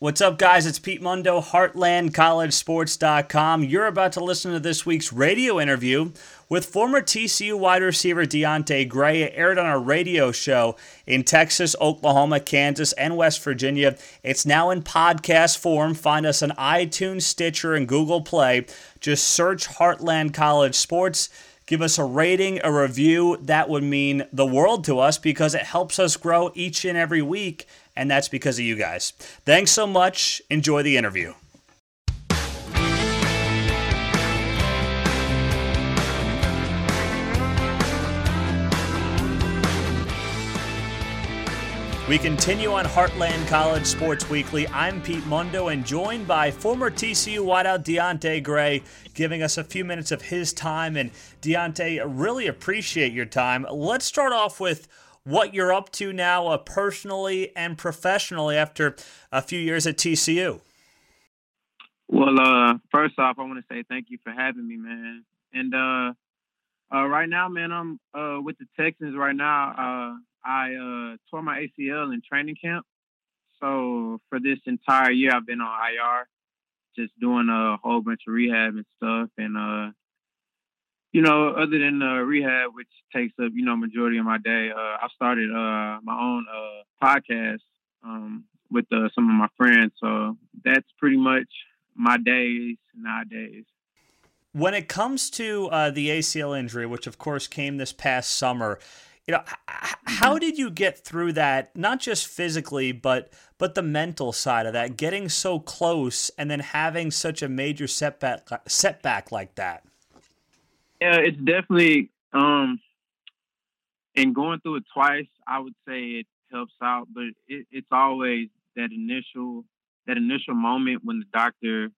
What's up, guys? It's Pete Mundo, HeartlandCollegeSports.com. You're about to listen to this week's radio interview with former TCU wide receiver Deante Gray. It aired on our radio show in Texas, Oklahoma, Kansas, and West Virginia. It's now in podcast form. Find us on iTunes, Stitcher, and Google Play. Just search Heartland College Sports. Give us a rating, a review. That would mean the world to us because it helps us grow each and every week and that's because of you guys. Thanks so much. Enjoy the interview. We continue on Heartland College Sports Weekly. I'm Pete Mundo and joined by former TCU wideout Deante Gray, giving us a few minutes of his time. And Deante, really appreciate your time. Let's start off with what you're up to now, uh, personally and professionally, after a few years at TCU. Well, uh, first off, I want to say thank you for having me, man. And uh, uh, right now, man, I'm uh, with the Texans right now. Uh, I uh, tore my ACL in training camp. So for this entire year, I've been on IR, just doing a whole bunch of rehab and stuff. And uh, you know, other than uh, rehab, which takes up, you know, majority of my day, uh, I started uh, my own uh, podcast um, with uh, some of my friends. So that's pretty much my days nowadays. When it comes to uh, the ACL injury, which of course came this past summer, you know, how mm-hmm. did you get through that? Not just physically, but but the mental side of that, getting so close and then having such a major setback setback like that. Yeah, it's definitely um and going through it twice, I would say it helps out, but it, it's always that initial that initial moment when the doctor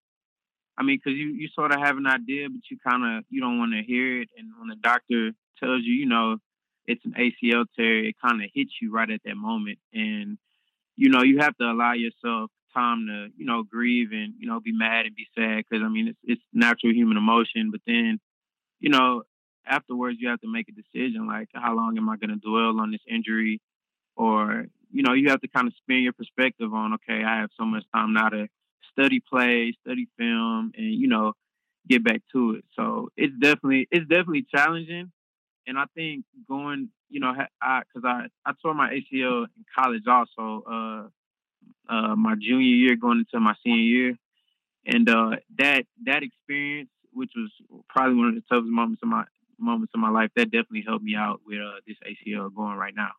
I mean, because you, you sort of have an idea, but you kind of you don't want to hear it, and when the doctor tells you, you know, it's an ACL tear, it kind of hits you right at that moment, and you know you have to allow yourself time to you know grieve and you know be mad and be sad because I mean it's it's natural human emotion, but then you know, afterwards you have to make a decision like how long am I going to dwell on this injury? Or you know, you have to kind of spin your perspective on okay, I have so much time now to study play, study film and you know, get back to it. So, it's definitely it's definitely challenging. And I think going, you know, I cuz I I tore my ACL in college also uh uh my junior year going into my senior year. And uh that that experience which was probably one of the toughest moments of my moments of my life. That definitely helped me out with uh, this ACL going right now.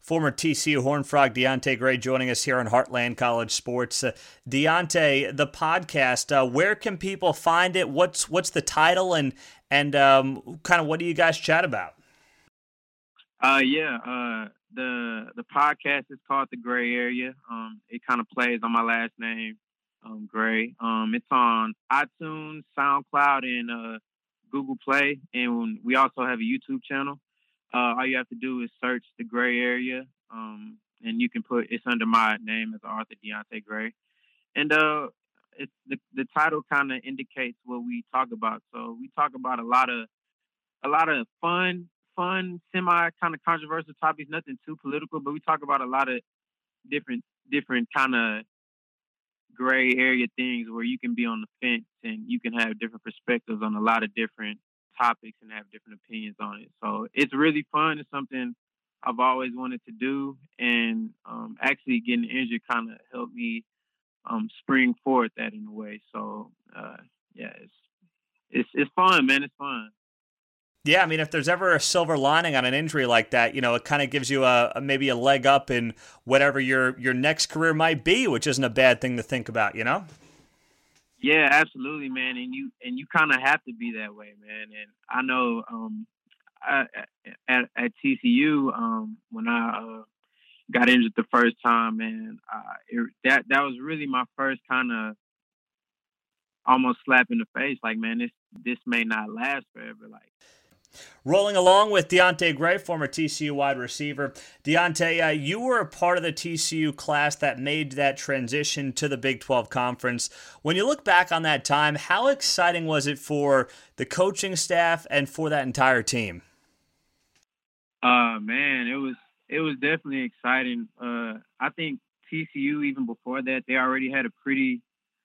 Former TCU Horn Frog Deante Gray joining us here on Heartland College Sports. Uh, Deante, the podcast, uh, where can people find it? What's what's the title and and um, kind of what do you guys chat about? Uh, yeah, uh, the the podcast is called The Gray Area. Um, it kind of plays on my last name, um, Gray. Um, it's on iTunes, SoundCloud, and uh, Google Play, and we also have a YouTube channel. Uh, all you have to do is search the Gray Area, um, and you can put it's under my name as Arthur Deante Gray, and uh, it's the the title kind of indicates what we talk about. So we talk about a lot of a lot of fun, fun, semi kind of controversial topics. Nothing too political, but we talk about a lot of different different kind of gray area things where you can be on the fence and you can have different perspectives on a lot of different topics and have different opinions on it. So it's really fun. It's something I've always wanted to do, and um, actually getting injured kind of helped me um, spring forward that in a way. So uh, yeah, it's it's it's fun, man. It's fun. Yeah, I mean, if there's ever a silver lining on an injury like that, you know, it kind of gives you a, a, maybe a leg up in whatever your your next career might be, which isn't a bad thing to think about, you know. Yeah, absolutely, man, and you and you kind of have to be that way, man. And I know um, I, at at TCU um, when I uh, got injured the first time, man, uh, it, that that was really my first kind of almost slap in the face, like, man, this this may not last forever, like Rolling along with Deante Gray, former TCU wide receiver. Deante, uh, you were a part of the TCU class that made that transition to the Big 12 Conference. When you look back on that time, how exciting was it for the coaching staff and for that entire team? Uh, man, it was it was definitely exciting. Uh, I think TCU even before that, they already had a pretty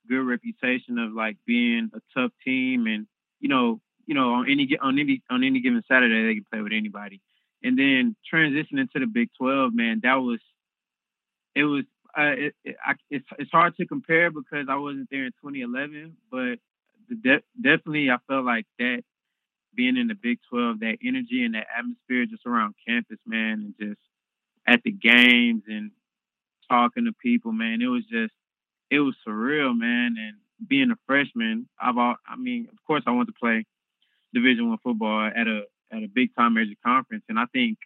good reputation of like being a tough team, and you know, you know, on any on any on any given Saturday they can play with anybody. And then transitioning to the Big Twelve, man, that was it was uh, it, it, I, it's it's hard to compare because I wasn't there in 2011, but de- definitely I felt like that being in the Big 12, that energy and that atmosphere just around campus, man, and just at the games and talking to people, man, it was just it was surreal, man. And being a freshman, I've all, I mean, of course, I want to play Division One football at a at a big time major conference, and I think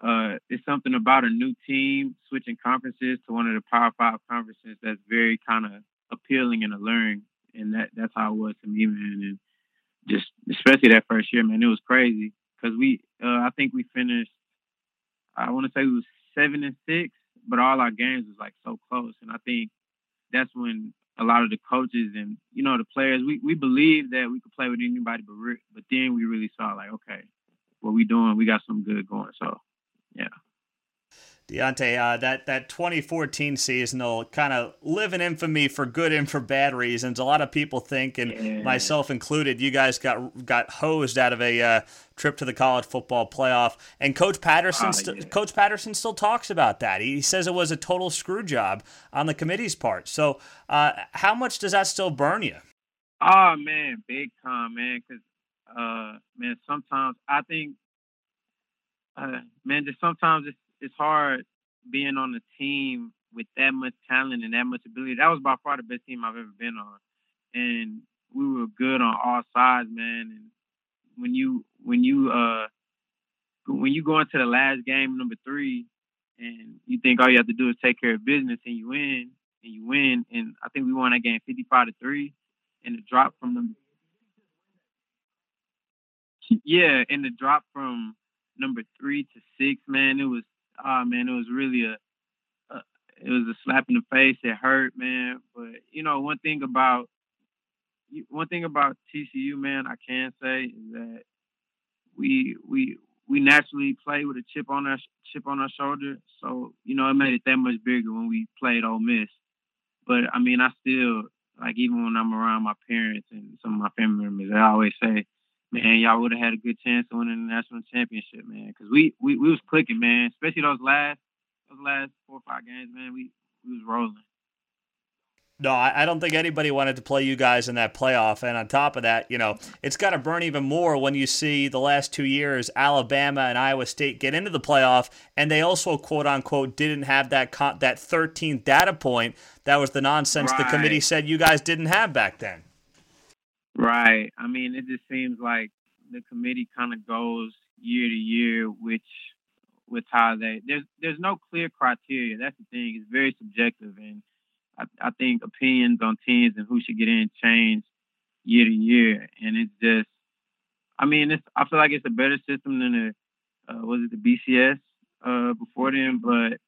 uh, it's something about a new team switching conferences to one of the Power Five conferences that's very kind of appealing and alluring, and that that's how it was to me, man. And just especially that first year, man, it was crazy. Because we, uh, I think we finished, I want to say we was seven and six, but all our games was like so close, and I think that's when a lot of the coaches and you know the players we we believed that we could play with anybody, but re- but then we really saw like okay, what we doing, we got something good going, so yeah. Deante, uh, that that 2014 season will kind of live in infamy for good and for bad reasons. A lot of people think, and yeah. myself included, you guys got got hosed out of a uh, trip to the college football playoff. And Coach Patterson, oh, st- yeah. Coach Patterson still talks about that. He says it was a total screw job on the committee's part. So, uh, how much does that still burn you? Oh man, big time, man. Because uh, man, sometimes I think, uh, man, just sometimes it's it's hard being on a team with that much talent and that much ability. That was by far the best team I've ever been on, and we were good on all sides, man. And when you when you uh when you go into the last game, number three, and you think all you have to do is take care of business, and you win, and you win, and I think we won that game fifty-five to three, and the drop from the yeah, and the drop from number three to six, man, it was oh man, it was really a, a, it was a slap in the face. It hurt, man. But you know, one thing about one thing about TCU, man, I can say is that we we we naturally play with a chip on our chip on our shoulder. So you know, it made it that much bigger when we played Ole Miss. But I mean, I still like even when I'm around my parents and some of my family members, I always say, man, y'all would have had a good chance to win the national championship, man. Because we, we we was clicking, man. Especially those last those last four or five games, man. We we was rolling. No, I don't think anybody wanted to play you guys in that playoff. And on top of that, you know, it's got to burn even more when you see the last two years Alabama and Iowa State get into the playoff, and they also quote unquote didn't have that con- that 13th data point. That was the nonsense right. the committee said you guys didn't have back then. Right. I mean, it just seems like the committee kind of goes year to year, which with how they there's there's no clear criteria. That's the thing. It's very subjective, and I, I think opinions on teams and who should get in change year to year. And it's just, I mean, it's I feel like it's a better system than the uh, was it the BCS uh, before then, but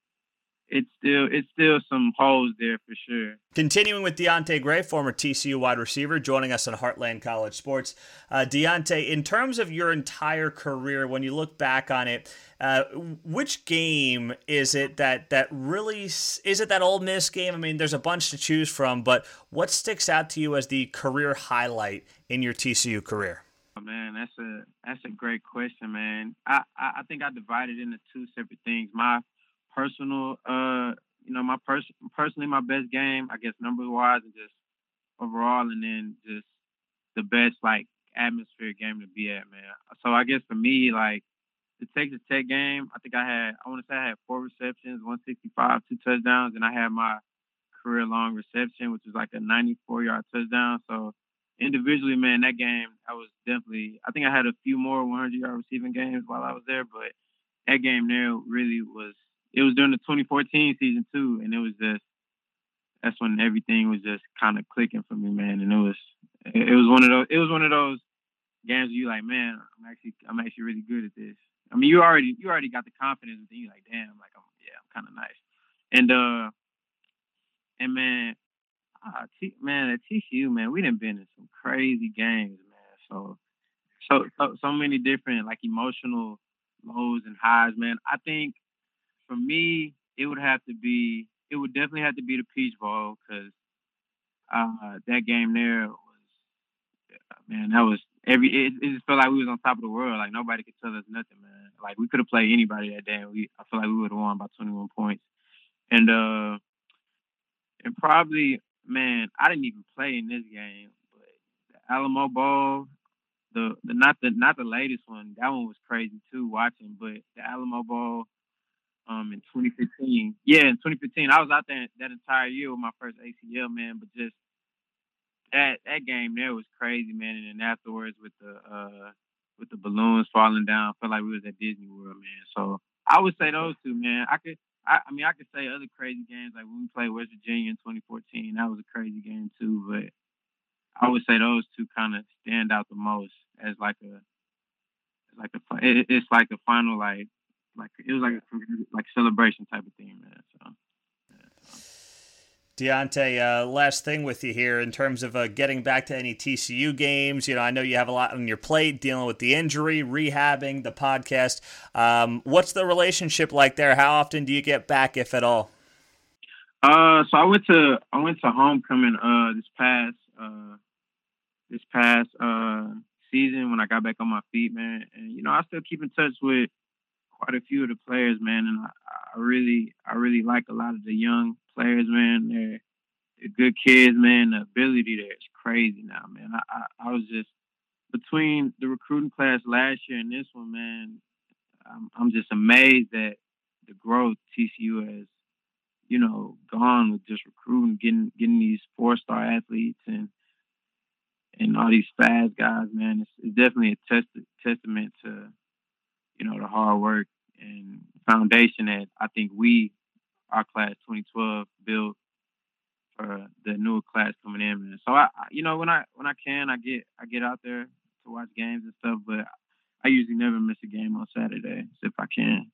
it's still it's still some holes there for sure. Continuing with Deante Gray, former TCU wide receiver, joining us on Heartland College Sports. Uh, Deante, in terms of your entire career, when you look back on it, uh, which game is it that that really is it that Ole Miss game? I mean, there's a bunch to choose from, but what sticks out to you as the career highlight in your TCU career? Oh, man, that's a that's a great question, man. I, I, I think I divided it into two separate things. My personal, uh, you know, my person personally my best game, I guess numbers wise and just overall, and then just the best like atmosphere game to be at, man. So I guess for me, like the Texas Tech game, I think I had I want to say I had four receptions, 165, two touchdowns, and I had my career long reception, which was like a 94 yard touchdown. So individually, man, that game I was definitely I think I had a few more 100 yard receiving games while I was there, but that game there really was it was during the 2014 season too, and it was just that's when everything was just kind of clicking for me, man. And it was it was one of those it was one of those games where you like, man, I'm actually I'm actually really good at this. I mean, you already you already got the confidence, and you're like, damn, like I'm yeah, I'm kind of nice. And uh, and man, uh, T- man at TCU, man, we didn't been in some crazy games, man. So so so so many different like emotional lows and highs, man. I think for me, it would have to be. It would definitely have to be the Peach Bowl because uh, that game there was man. That was every. It, it just felt like we was on top of the world. Like nobody could tell us nothing, man. Like we could have played anybody that day. We I feel like we would have won by 21 points. And uh, and probably man, I didn't even play in this game, but the Alamo Bowl, the the not the not the latest one. That one was crazy too watching, but the Alamo Bowl um in 2015. Yeah, in 2015, I was out there that entire year with my first ACL, man. But just that that game there was crazy, man. And then afterwards with the uh with the balloons falling down, I felt like we was at Disney World, man. So I would say those two, man. I could I, I mean I could say other crazy games like when we played West Virginia in 2014. That was a crazy game too, but I would say those two kind of stand out the most as like a like a it's like a final like like it was like a like celebration type of thing, man. So. Deante, uh, last thing with you here in terms of uh, getting back to any TCU games. You know, I know you have a lot on your plate dealing with the injury, rehabbing, the podcast. Um, what's the relationship like there? How often do you get back, if at all? Uh, so I went to I went to homecoming uh this past uh this past uh season when I got back on my feet, man. And you know, I still keep in touch with quite a few of the players, man. And I, I really I really like a lot of the young players, man. They're, they're good kids, man. The ability there is crazy now, man. I, I, I was just between the recruiting class last year and this one, man. I'm, I'm just amazed at the growth TCU has, you know, gone with just recruiting, getting getting these four star athletes and and all these fast guys, man. It's, it's definitely a test, testament to, you know, the hard work and foundation that I think we our class 2012 built for the newer class coming in, man. So I, you know, when I when I can, I get I get out there to watch games and stuff, but I usually never miss a game on Saturday if I can.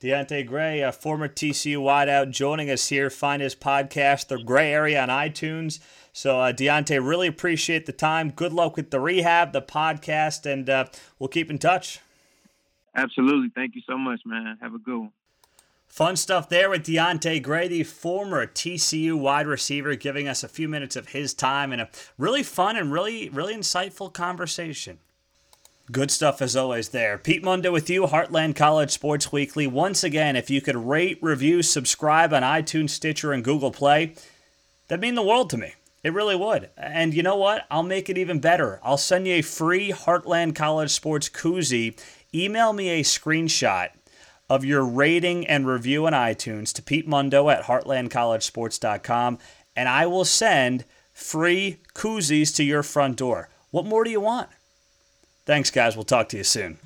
Deante Gray, a former TCU wideout, joining us here. Find his podcast, The Gray Area, on iTunes. So, uh, Deante, really appreciate the time. Good luck with the rehab, the podcast, and uh, we'll keep in touch. Absolutely. Thank you so much, man. Have a good one. Fun stuff there with Deante Gray, the former TCU wide receiver, giving us a few minutes of his time and a really fun and really, really insightful conversation. Good stuff as always there. Pete Mundo with you, Heartland College Sports Weekly. Once again, if you could rate, review, subscribe on iTunes, Stitcher, and Google Play, that'd mean the world to me. It really would. And you know what? I'll make it even better. I'll send you a free Heartland College Sports koozie. Email me a screenshot of your rating and review on iTunes to Pete Mundo at heartlandcollegesports.com, and I will send free koozies to your front door. What more do you want? Thanks, guys. We'll talk to you soon.